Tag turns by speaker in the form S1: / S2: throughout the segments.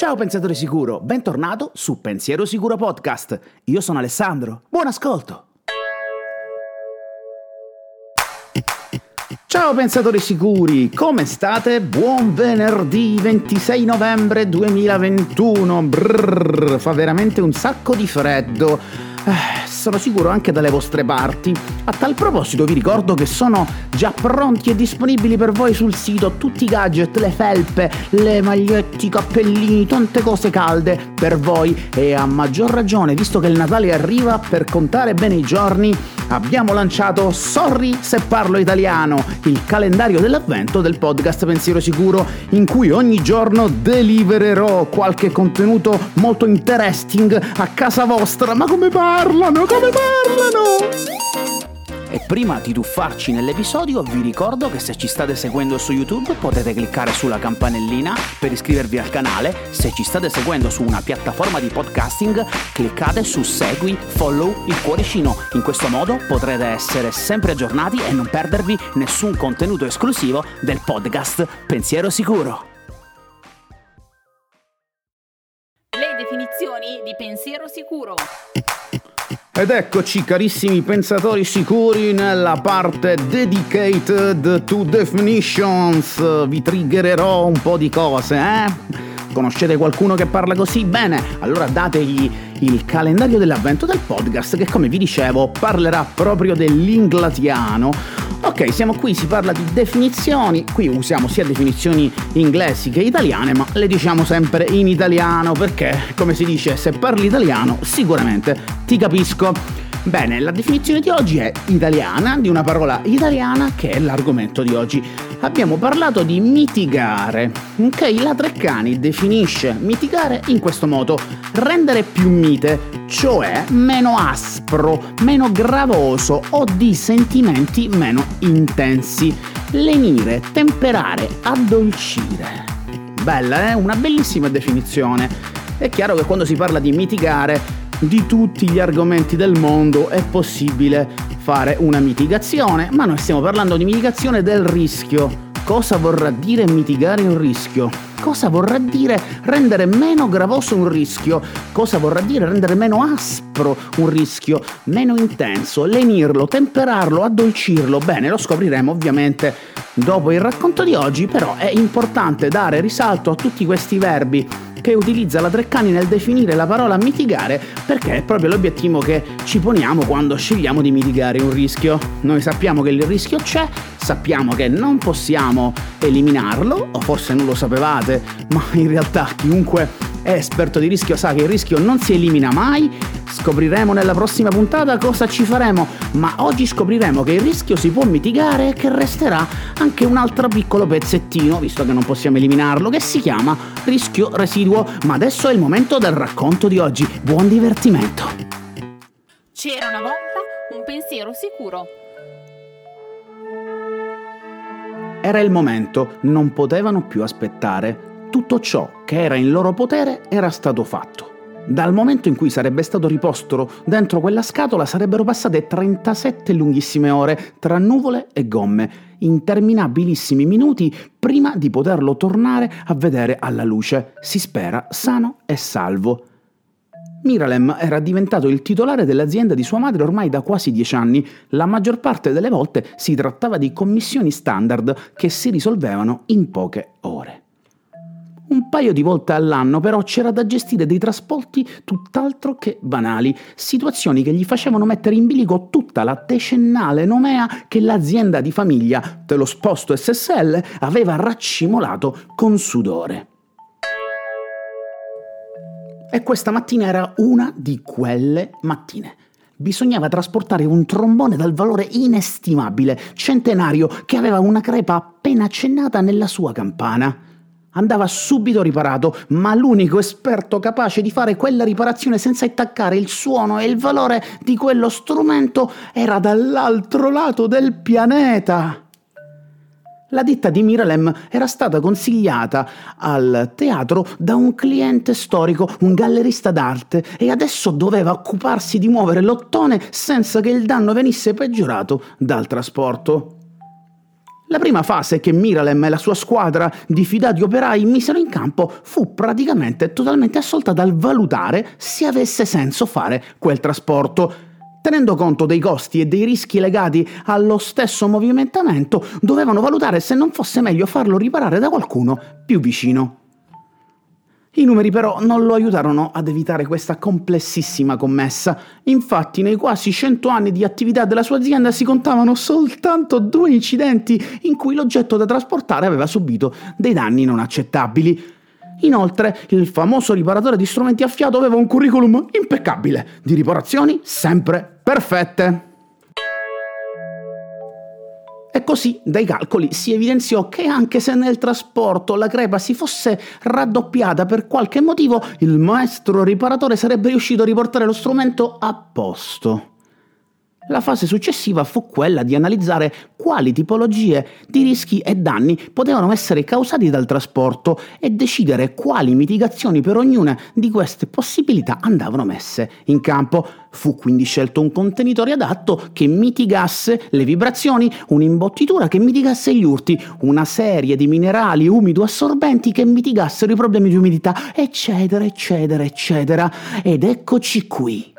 S1: Ciao pensatore sicuro, bentornato su Pensiero Sicuro Podcast. Io sono Alessandro, buon ascolto. Ciao pensatori sicuri, come state? Buon venerdì 26 novembre 2021. Brrr, fa veramente un sacco di freddo. Sono sicuro anche dalle vostre parti. A tal proposito vi ricordo che sono già pronti e disponibili per voi sul sito tutti i gadget, le felpe, le maglietti, i cappellini, tante cose calde per voi e a maggior ragione, visto che il Natale arriva, per contare bene i giorni, abbiamo lanciato Sorry se parlo italiano, il calendario dell'avvento del podcast Pensiero Sicuro, in cui ogni giorno delivererò qualche contenuto molto interesting a casa vostra. Ma come parlano? Come parlano? E prima di tuffarci nell'episodio vi ricordo che se ci state seguendo su YouTube potete cliccare sulla campanellina per iscrivervi al canale, se ci state seguendo su una piattaforma di podcasting cliccate su segui, follow il cuoricino, in questo modo potrete essere sempre aggiornati e non perdervi nessun contenuto esclusivo del podcast Pensiero Sicuro.
S2: Le definizioni di pensiero sicuro.
S1: Ed eccoci carissimi pensatori sicuri nella parte dedicated to definitions. Vi triggererò un po' di cose, eh? Conoscete qualcuno che parla così? Bene, allora dategli il calendario dell'avvento del podcast che come vi dicevo parlerà proprio dell'inglatiano. Ok, siamo qui, si parla di definizioni, qui usiamo sia definizioni inglesi che italiane, ma le diciamo sempre in italiano perché, come si dice, se parli italiano sicuramente ti capisco. Bene, la definizione di oggi è italiana, di una parola italiana che è l'argomento di oggi. Abbiamo parlato di mitigare. Ok, la Treccani definisce mitigare in questo modo: rendere più mite, cioè meno aspro, meno gravoso o di sentimenti meno intensi. Lenire, temperare, addolcire. Bella, eh? Una bellissima definizione. È chiaro che quando si parla di mitigare di tutti gli argomenti del mondo è possibile fare una mitigazione, ma noi stiamo parlando di mitigazione del rischio. Cosa vorrà dire mitigare un rischio? Cosa vorrà dire rendere meno gravoso un rischio? Cosa vorrà dire rendere meno aspro un rischio? Meno intenso, lenirlo, temperarlo, addolcirlo? Bene, lo scopriremo ovviamente dopo il racconto di oggi, però è importante dare risalto a tutti questi verbi che utilizza la Treccani nel definire la parola mitigare perché è proprio l'obiettivo che ci poniamo quando scegliamo di mitigare un rischio. Noi sappiamo che il rischio c'è, sappiamo che non possiamo eliminarlo, o forse non lo sapevate, ma in realtà chiunque è esperto di rischio sa che il rischio non si elimina mai. Scopriremo nella prossima puntata cosa ci faremo, ma oggi scopriremo che il rischio si può mitigare e che resterà anche un altro piccolo pezzettino, visto che non possiamo eliminarlo, che si chiama rischio residuo. Ma adesso è il momento del racconto di oggi. Buon divertimento!
S2: C'era una volta un pensiero sicuro.
S1: Era il momento, non potevano più aspettare tutto ciò che era in loro potere era stato fatto. Dal momento in cui sarebbe stato riposto dentro quella scatola sarebbero passate 37 lunghissime ore tra nuvole e gomme, interminabilissimi minuti prima di poterlo tornare a vedere alla luce, si spera sano e salvo. Miralem era diventato il titolare dell'azienda di sua madre ormai da quasi dieci anni. La maggior parte delle volte si trattava di commissioni standard che si risolvevano in poche ore. Un paio di volte all'anno però c'era da gestire dei trasporti tutt'altro che banali, situazioni che gli facevano mettere in bilico tutta la decennale nomea che l'azienda di famiglia, te lo sposto SSL, aveva raccimolato con sudore. E questa mattina era una di quelle mattine. bisognava trasportare un trombone dal valore inestimabile, centenario, che aveva una crepa appena accennata nella sua campana. Andava subito riparato, ma l'unico esperto capace di fare quella riparazione senza intaccare il suono e il valore di quello strumento era dall'altro lato del pianeta. La ditta di Miralem era stata consigliata al teatro da un cliente storico, un gallerista d'arte, e adesso doveva occuparsi di muovere l'ottone senza che il danno venisse peggiorato dal trasporto. La prima fase che Miralem e la sua squadra di fidati operai misero in campo fu praticamente totalmente assolta dal valutare se avesse senso fare quel trasporto Tenendo conto dei costi e dei rischi legati allo stesso movimentamento, dovevano valutare se non fosse meglio farlo riparare da qualcuno più vicino. I numeri però non lo aiutarono ad evitare questa complessissima commessa. Infatti nei quasi 100 anni di attività della sua azienda si contavano soltanto due incidenti in cui l'oggetto da trasportare aveva subito dei danni non accettabili. Inoltre, il famoso riparatore di strumenti a fiato aveva un curriculum impeccabile di riparazioni sempre perfette. E così dai calcoli si evidenziò che anche se nel trasporto la crepa si fosse raddoppiata per qualche motivo, il maestro riparatore sarebbe riuscito a riportare lo strumento a posto. La fase successiva fu quella di analizzare quali tipologie di rischi e danni potevano essere causati dal trasporto e decidere quali mitigazioni per ognuna di queste possibilità andavano messe in campo. Fu quindi scelto un contenitore adatto che mitigasse le vibrazioni, un'imbottitura che mitigasse gli urti, una serie di minerali umido assorbenti che mitigassero i problemi di umidità, eccetera, eccetera, eccetera. Ed eccoci qui.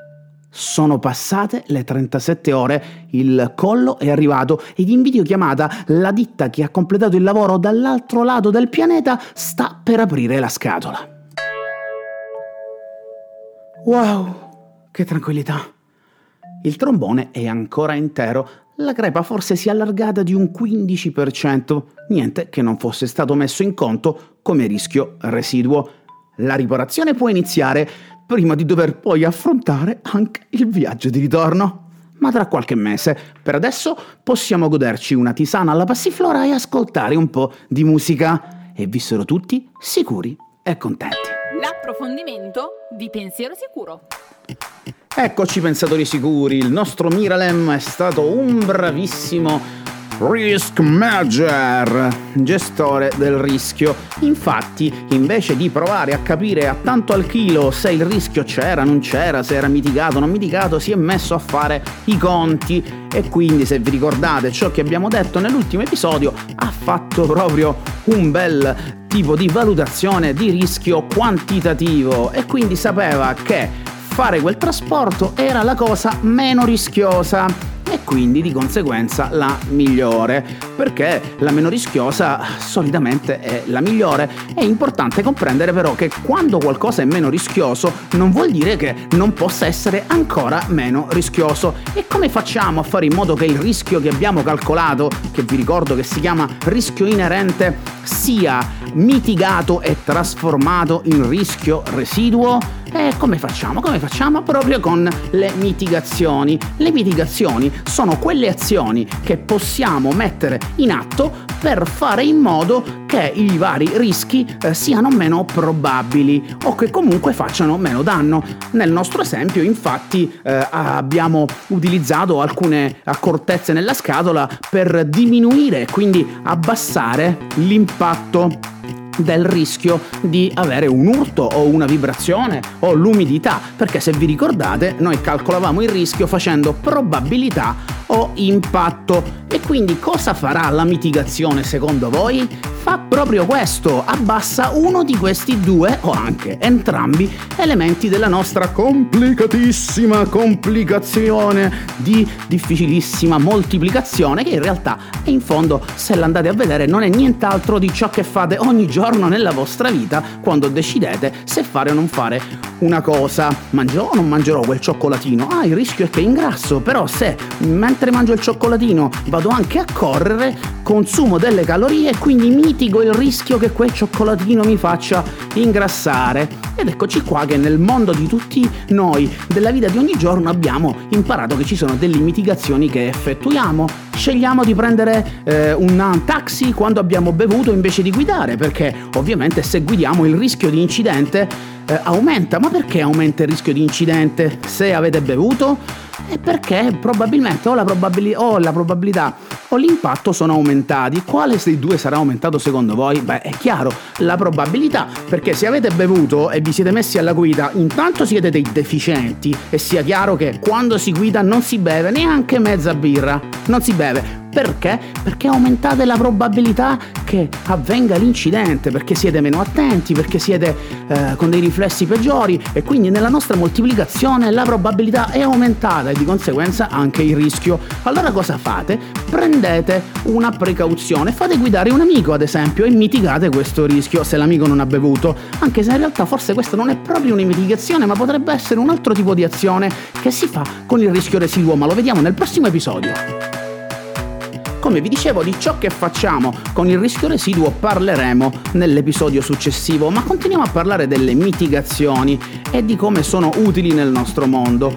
S1: Sono passate le 37 ore, il collo è arrivato ed in videochiamata la ditta che ha completato il lavoro dall'altro lato del pianeta sta per aprire la scatola. Wow, che tranquillità. Il trombone è ancora intero, la crepa forse si è allargata di un 15%, niente che non fosse stato messo in conto come rischio residuo. La riparazione può iniziare prima di dover poi affrontare anche il viaggio di ritorno. Ma tra qualche mese, per adesso possiamo goderci una tisana alla passiflora e ascoltare un po' di musica. E vissero tutti sicuri e contenti.
S2: L'approfondimento di pensiero sicuro.
S1: Eccoci pensatori sicuri, il nostro Miralem è stato un bravissimo Risk Manager, gestore del rischio. Infatti, invece di provare a capire a tanto al chilo se il rischio c'era, non c'era, se era mitigato non mitigato, si è messo a fare i conti. E quindi, se vi ricordate ciò che abbiamo detto nell'ultimo episodio, ha fatto proprio un bel tipo di valutazione di rischio quantitativo. E quindi sapeva che fare quel trasporto era la cosa meno rischiosa e quindi di conseguenza la migliore, perché la meno rischiosa solitamente è la migliore. È importante comprendere però che quando qualcosa è meno rischioso non vuol dire che non possa essere ancora meno rischioso. E come facciamo a fare in modo che il rischio che abbiamo calcolato, che vi ricordo che si chiama rischio inerente, sia mitigato e trasformato in rischio residuo? E come facciamo? Come facciamo? Proprio con le mitigazioni. Le mitigazioni sono quelle azioni che possiamo mettere in atto per fare in modo che i vari rischi eh, siano meno probabili o che comunque facciano meno danno. Nel nostro esempio, infatti, eh, abbiamo utilizzato alcune accortezze nella scatola per diminuire quindi abbassare l'impatto del rischio di avere un urto o una vibrazione o l'umidità, perché se vi ricordate noi calcolavamo il rischio facendo probabilità o impatto. E quindi cosa farà la mitigazione secondo voi? Fa proprio questo, abbassa uno di questi due o anche entrambi elementi della nostra complicatissima complicazione di difficilissima moltiplicazione che in realtà in fondo se l'andate a vedere non è nient'altro di ciò che fate ogni giorno nella vostra vita quando decidete se fare o non fare una cosa. Mangerò o non mangerò quel cioccolatino? Ah, il rischio è che ingrasso, però se mentre mangio il cioccolatino vado anche a correre, consumo delle calorie e quindi mitigo il rischio che quel cioccolatino mi faccia ingrassare Ed eccoci qua che nel mondo di tutti noi, della vita di ogni giorno, abbiamo imparato che ci sono delle mitigazioni che effettuiamo. Scegliamo di prendere eh, un taxi quando abbiamo bevuto invece di guidare, perché ovviamente se guidiamo il rischio di incidente eh, aumenta. Ma perché aumenta il rischio di incidente se avete bevuto? È perché probabilmente o la, probabili- o la probabilità o l'impatto sono aumentati. Quale dei due sarà aumentato secondo voi? Beh, è chiaro, la probabilità, perché se avete bevuto e vi siete messi alla guida, intanto siete dei deficienti e sia chiaro che quando si guida non si beve neanche mezza birra, non si beve. Perché? Perché aumentate la probabilità che avvenga l'incidente, perché siete meno attenti, perché siete eh, con dei riflessi peggiori e quindi nella nostra moltiplicazione la probabilità è aumentata e di conseguenza anche il rischio. Allora cosa fate? Prendete una precauzione, fate guidare un amico ad esempio e mitigate questo rischio se l'amico non ha bevuto, anche se in realtà forse questa non è proprio una mitigazione ma potrebbe essere un altro tipo di azione che si fa con il rischio residuo, ma lo vediamo nel prossimo episodio. Come vi dicevo, di ciò che facciamo con il rischio residuo parleremo nell'episodio successivo, ma continuiamo a parlare delle mitigazioni e di come sono utili nel nostro mondo.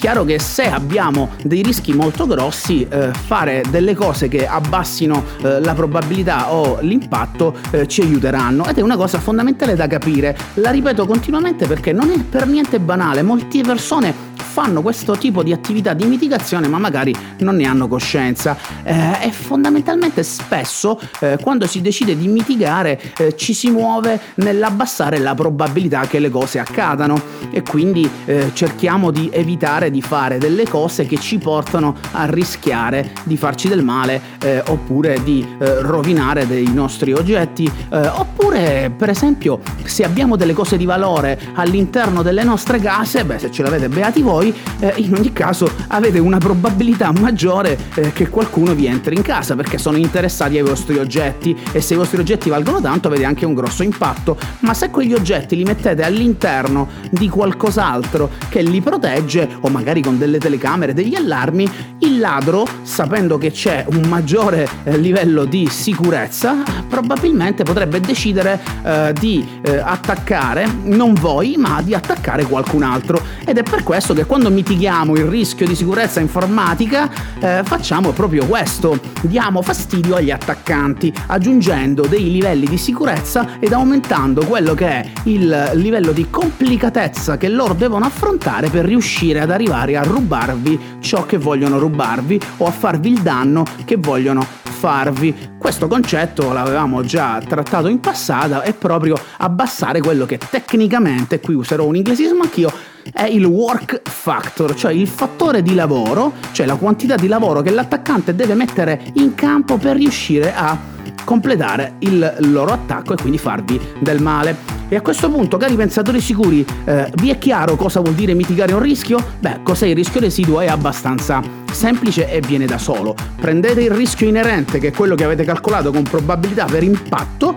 S1: Chiaro che se abbiamo dei rischi molto grossi, eh, fare delle cose che abbassino eh, la probabilità o l'impatto eh, ci aiuteranno ed è una cosa fondamentale da capire. La ripeto continuamente perché non è per niente banale, molte persone fanno questo tipo di attività di mitigazione ma magari non ne hanno coscienza. Eh, e fondamentalmente spesso eh, quando si decide di mitigare eh, ci si muove nell'abbassare la probabilità che le cose accadano. E quindi eh, cerchiamo di evitare di fare delle cose che ci portano a rischiare di farci del male eh, oppure di eh, rovinare dei nostri oggetti. Oppure per esempio se abbiamo delle cose di valore all'interno delle nostre case beh se ce l'avete beati voi voi eh, in ogni caso avete una probabilità maggiore eh, che qualcuno vi entri in casa perché sono interessati ai vostri oggetti. E se i vostri oggetti valgono tanto avete anche un grosso impatto, ma se quegli oggetti li mettete all'interno di qualcos'altro che li protegge o magari con delle telecamere, degli allarmi, il ladro, sapendo che c'è un maggiore eh, livello di sicurezza, probabilmente potrebbe decidere eh, di eh, attaccare non voi, ma di attaccare qualcun altro. Ed è per questo che quando mitighiamo il rischio di sicurezza informatica eh, facciamo proprio questo, diamo fastidio agli attaccanti, aggiungendo dei livelli di sicurezza ed aumentando quello che è il livello di complicatezza che loro devono affrontare per riuscire ad arrivare a rubarvi ciò che vogliono rubarvi o a farvi il danno che vogliono farvi. Questo concetto l'avevamo già trattato in passato, è proprio abbassare quello che tecnicamente, qui userò un inglesismo anch'io, è il work factor, cioè il fattore di lavoro, cioè la quantità di lavoro che l'attaccante deve mettere in campo per riuscire a completare il loro attacco e quindi farvi del male. E a questo punto, cari pensatori sicuri, eh, vi è chiaro cosa vuol dire mitigare un rischio? Beh, cos'è il rischio residuo? È abbastanza semplice e viene da solo. Prendete il rischio inerente, che è quello che avete calcolato con probabilità per impatto,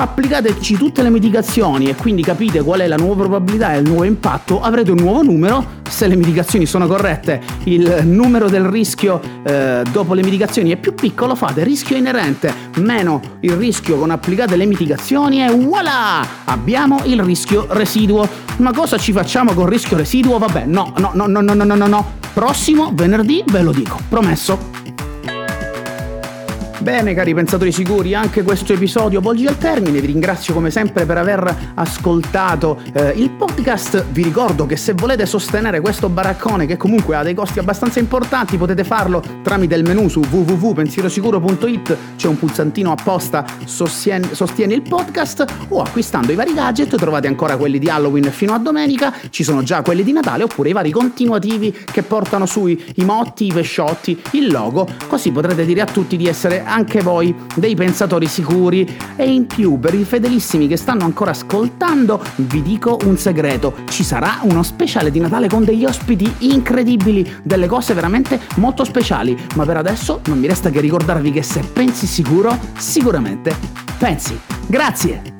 S1: applicateci tutte le mitigazioni e quindi capite qual è la nuova probabilità e il nuovo impatto, avrete un nuovo numero. Se le mitigazioni sono corrette, il numero del rischio eh, dopo le mitigazioni è più piccolo, fate rischio inerente meno il rischio con applicate le mitigazioni e voilà! Abbiamo il rischio residuo. Ma cosa ci facciamo con rischio residuo? Vabbè, no, no, no, no, no, no, no, no. Prossimo venerdì ve lo dico, promesso. Bene cari pensatori sicuri, anche questo episodio volge al termine, vi ringrazio come sempre per aver ascoltato eh, il podcast, vi ricordo che se volete sostenere questo baraccone che comunque ha dei costi abbastanza importanti potete farlo tramite il menu su www.pensierosicuro.it, c'è un pulsantino apposta sostieni, sostieni il podcast o acquistando i vari gadget, trovate ancora quelli di Halloween fino a domenica, ci sono già quelli di Natale oppure i vari continuativi che portano sui i motti, i pesciotti, il logo, così potrete dire a tutti di essere anche voi dei pensatori sicuri e in più per i fedelissimi che stanno ancora ascoltando vi dico un segreto, ci sarà uno speciale di Natale con degli ospiti incredibili, delle cose veramente molto speciali, ma per adesso non mi resta che ricordarvi che se pensi sicuro, sicuramente pensi. Grazie!